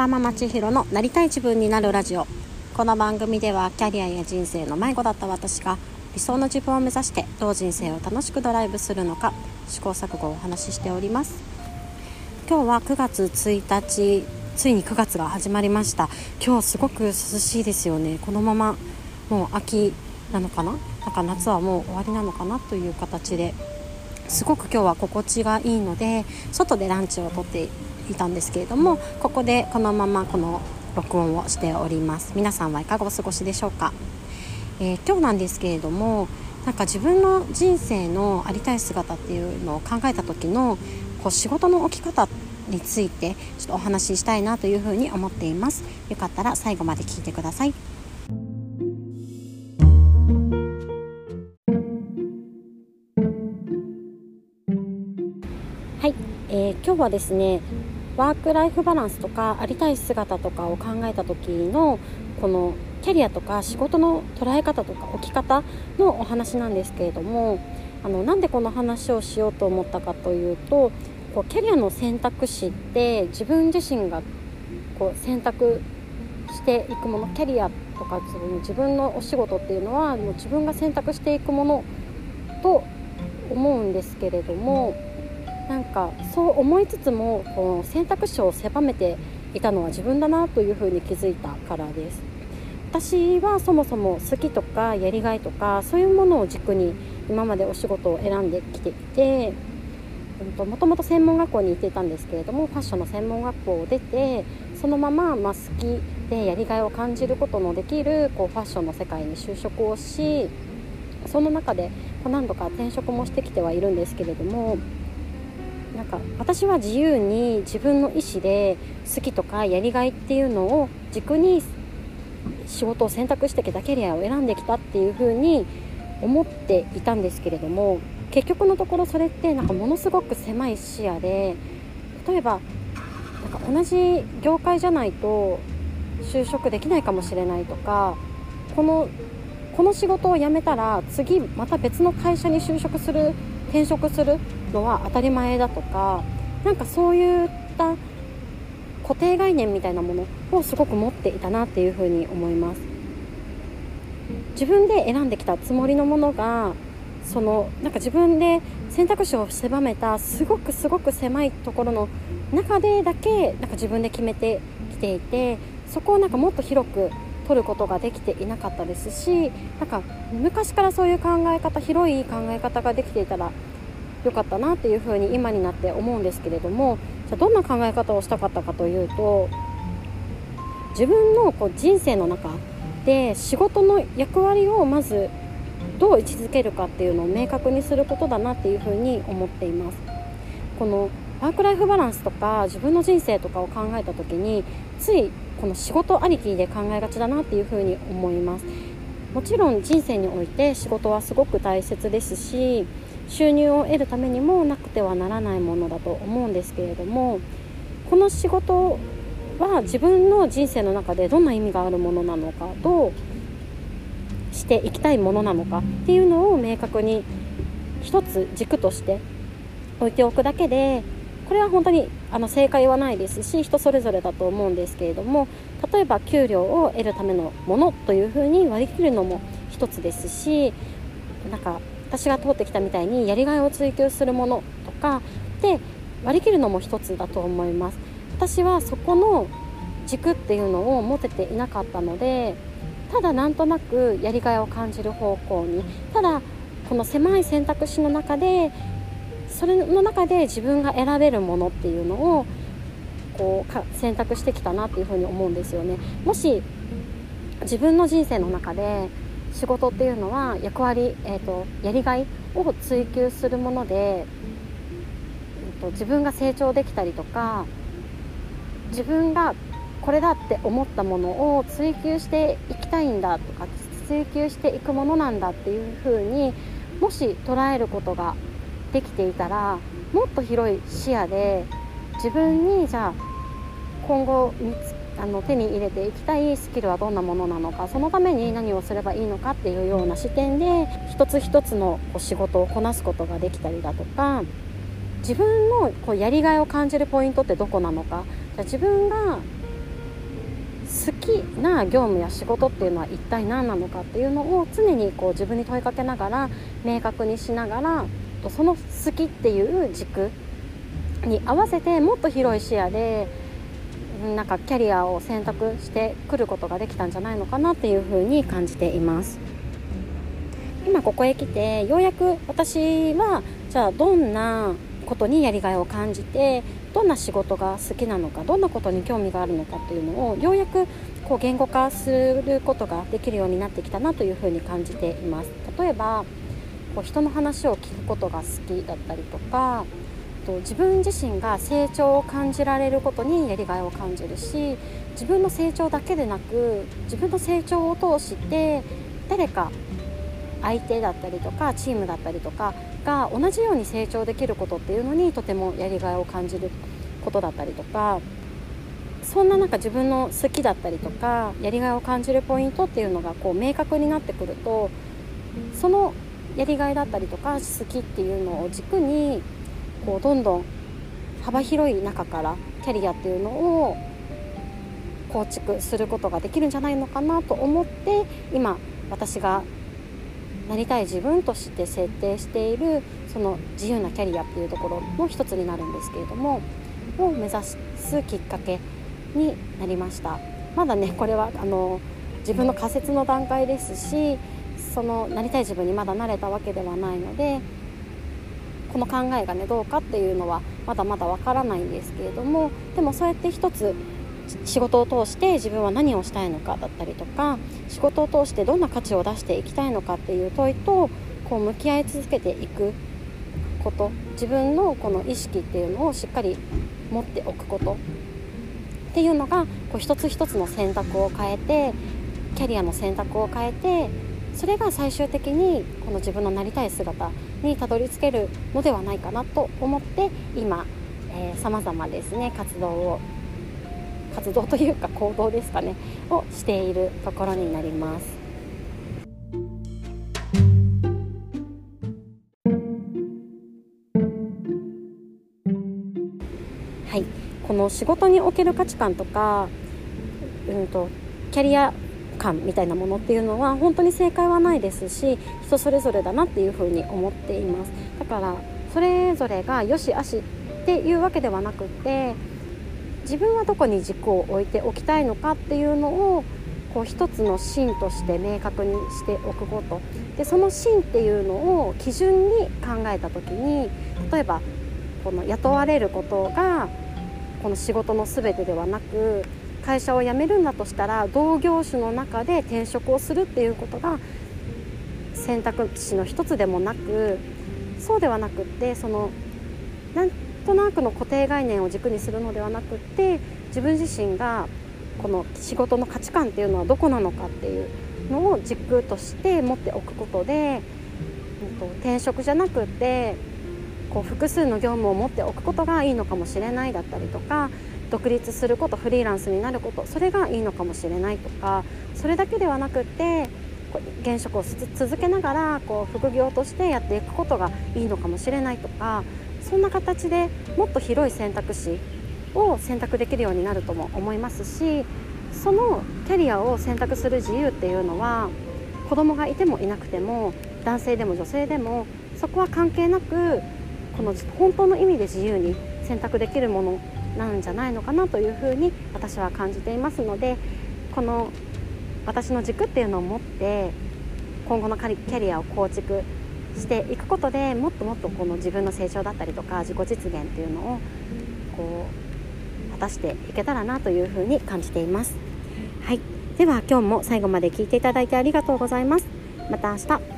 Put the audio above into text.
ワーママ千尋のなりたい自分になるラジオ。この番組ではキャリアや人生の迷子だった私が理想の自分を目指してどう人生を楽しくドライブするのか試行錯誤をお話ししております。今日は9月1日ついに9月が始まりました。今日すごく涼しいですよね。このままもう秋なのかな？なんか夏はもう終わりなのかな？という形で。すごく今日は心地がいいので外でランチをとっていたんですけれどもここでこのままこの録音をしております。皆さんはいかがお過ごしでしょうか、えー、今日なんですけれどもなんか自分の人生のありたい姿っていうのを考えた時のこう仕事の置き方についてちょっとお話ししたいなというふうに思っています。よかったら最後まで聞いてください。はい、えー、今日はですねワーク・ライフ・バランスとかありたい姿とかを考えた時のこのキャリアとか仕事の捉え方とか置き方のお話なんですけれどもあのなんでこの話をしようと思ったかというとこうキャリアの選択肢って自分自身がこう選択していくものキャリアとか自分のお仕事っていうのはもう自分が選択していくものと思うんですけれどもなんかそう思いつつもこの選択肢を狭めていたのは自分だなというふうに気づいたからです。私はそもそも好きとかやりがいとかそういうものを軸に今までお仕事を選んできていてもともと専門学校に行っていたんですけれどもファッションの専門学校を出てそのまま、ま、好きでやりがいを感じることのできるこうファッションの世界に就職をしその中で何度か転職もしてきてはいるんですけれどもなんか私は自由に自分の意思で好きとかやりがいっていうのを軸に仕事を選択してきたキャリアを選んできたっていう風に思っていたんですけれども結局のところそれってなんかものすごく狭い視野で例えばなんか同じ業界じゃないと就職できないかもしれないとかこのこの仕事を辞めたら次また別の会社に就職する転職するのは当たり前だとかなんかそういった固定概念みたいなものをすごく持っていたなっていうふうに思います。自分で選んできたつもりのものがそのなんか自分で選択肢を狭めたすごくすごく狭いところの中でだけなんか自分で決めてきていてそこをなんかもっと広く取ることができていなかったですしなんか昔からそういう考え方広い考え方ができていたら良かったなっていうふうに今になって思うんですけれどもじゃどんな考え方をしたかったかというと自分のこう人生の中で仕事の役割をまずどう位置づけるかっていうのを明確にすることだなっていうふうに思っています。このワークライフバランスとか自分の人生とかを考えた時についこの仕事ありきで考えがちだなっていうふうに思います。もちろん人生において仕事はすごく大切ですし収入を得るためにもなくてはならないものだと思うんですけれどもこの仕事は自分の人生の中でどんな意味があるものなのかどうしていきたいものなのかっていうのを明確に一つ軸として置いておくだけでこれは本当にあの正解はないですし人それぞれだと思うんですけれども例えば給料を得るためのものというふうに割り切るのも一つですしなんか私が通ってきたみたいにやりがいを追求するものとかで割り切るのも一つだと思います。私はそこの軸っていうのを持てていなかったのでただなんとなくやりがいを感じる方向にただこの狭い選択肢の中でそれの中で自分が選べるものっていうのをこう選択してきたなっていうふうに思うんですよね。もし自分の人生の中で仕事っていうのは役割、えーと、やりがいを追求するもので、えーと、自分が成長できたりとか自分がこれだって思ったものを追求していきたいんだとか追求していくものなんだっていうふうにもし捉えることができていたらもっと広い視野で自分にじゃあ今後見つあの手に入れていきたいスキルはどんなものなのかそのために何をすればいいのかっていうような視点で一つ一つの仕事をこなすことができたりだとか自分のこうやりがいを感じるポイントってどこなのか。じゃ自分が好きな業務や仕事っていうのは一体何なのかっていうのを常にこう自分に問いかけながら明確にしながらその好きっていう軸に合わせてもっと広い視野でなんかキャリアを選択してくることができたんじゃないのかなっていうふうに感じています。今ここへ来てようやく私はじゃあどんなことにやりがいを感じてどんな仕事が好きなのかどんなことに興味があるのかっていうのをようやくこう言語化することができるようになってきたなというふうに感じています。例えばこう人の話を聞くことが好きだったりとかと自分自身が成長を感じられることにやりがいを感じるし自分の成長だけでなく自分の成長を通して誰か相手だったりとかチームだったりとかが同じように成長できることっていうのにとてもやりがいを感じることだったりとかそんな中自分の好きだったりとかやりがいを感じるポイントっていうのがこう明確になってくるとそのやりがいだったりとか好きっていうのを軸にこうどんどん幅広い中からキャリアっていうのを構築することができるんじゃないのかなと思って今私がなりたい自分として設定しているその自由なキャリアっていうところの一つになるんですけれどもを目指すきっかけになりました。まだねこれはあの自分の仮説の段階ですしそのなりたい自分にまだなれたわけではないのでこの考えがねどうかっていうのはまだまだわからないんですけれどもでもそうやって一つ仕事を通して自分は何をしたいのかだったりとか仕事を通してどんな価値を出していきたいのかっていう問いとこう向き合い続けていくこと自分のこの意識っていうのをしっかり持っておくことっていうのがこう一つ一つの選択を変えてキャリアの選択を変えてそれが最終的にこの自分のなりたい姿にたどり着けるのではないかなと思って今さまざまですね活動を活動というか行動ですかねをしているところになります。はい、この仕事における価値観とか、うんと、キャリア感みたいなものっていうのは本当に正解はないですし人それぞれだなっていうふうに思っています。だからそれぞれが良し悪しっていうわけではなくって自分はどこに軸を置いておきたいのかっていうのをこう一つの芯として明確にしておくこと。でその芯っていうのを基準に考えた時に例えばこの雇われることがこの仕事の全てではなく会社を辞めるんだとしたら同業種の中で転職をするっていうことが選択肢の一つでもなくそうではなくってそのなんとなくの固定概念を軸にするのではなくって自分自身がこの仕事の価値観っていうのはどこなのかっていうのを軸として持っておくことで、うん、と転職じゃなくってこう複数の業務を持っておくことがいいのかもしれないだったりとか独立することフリーランスになることそれがいいのかもしれないとかそれだけではなくって現職を続けながらこう副業としてやっていくことがいいのかもしれないとかそんな形でもっと広い選択肢を選択できるようになるとも思いますしそのキャリアを選択する自由っていうのは子供がいてもいなくても男性でも女性でもそこは関係なくこの本当の意味で自由に選択できるものなんじゃないのかなというふうに私は感じていますのでこの私の軸っていうのを持って今後のキャリアを構築していくことでもっともっとこの自分の成長だったりとか自己実現っていうのをこう果たしていけたらなというふうに感じています。はい、では今日も最後まで聞いていただいてありがとうございます。また明日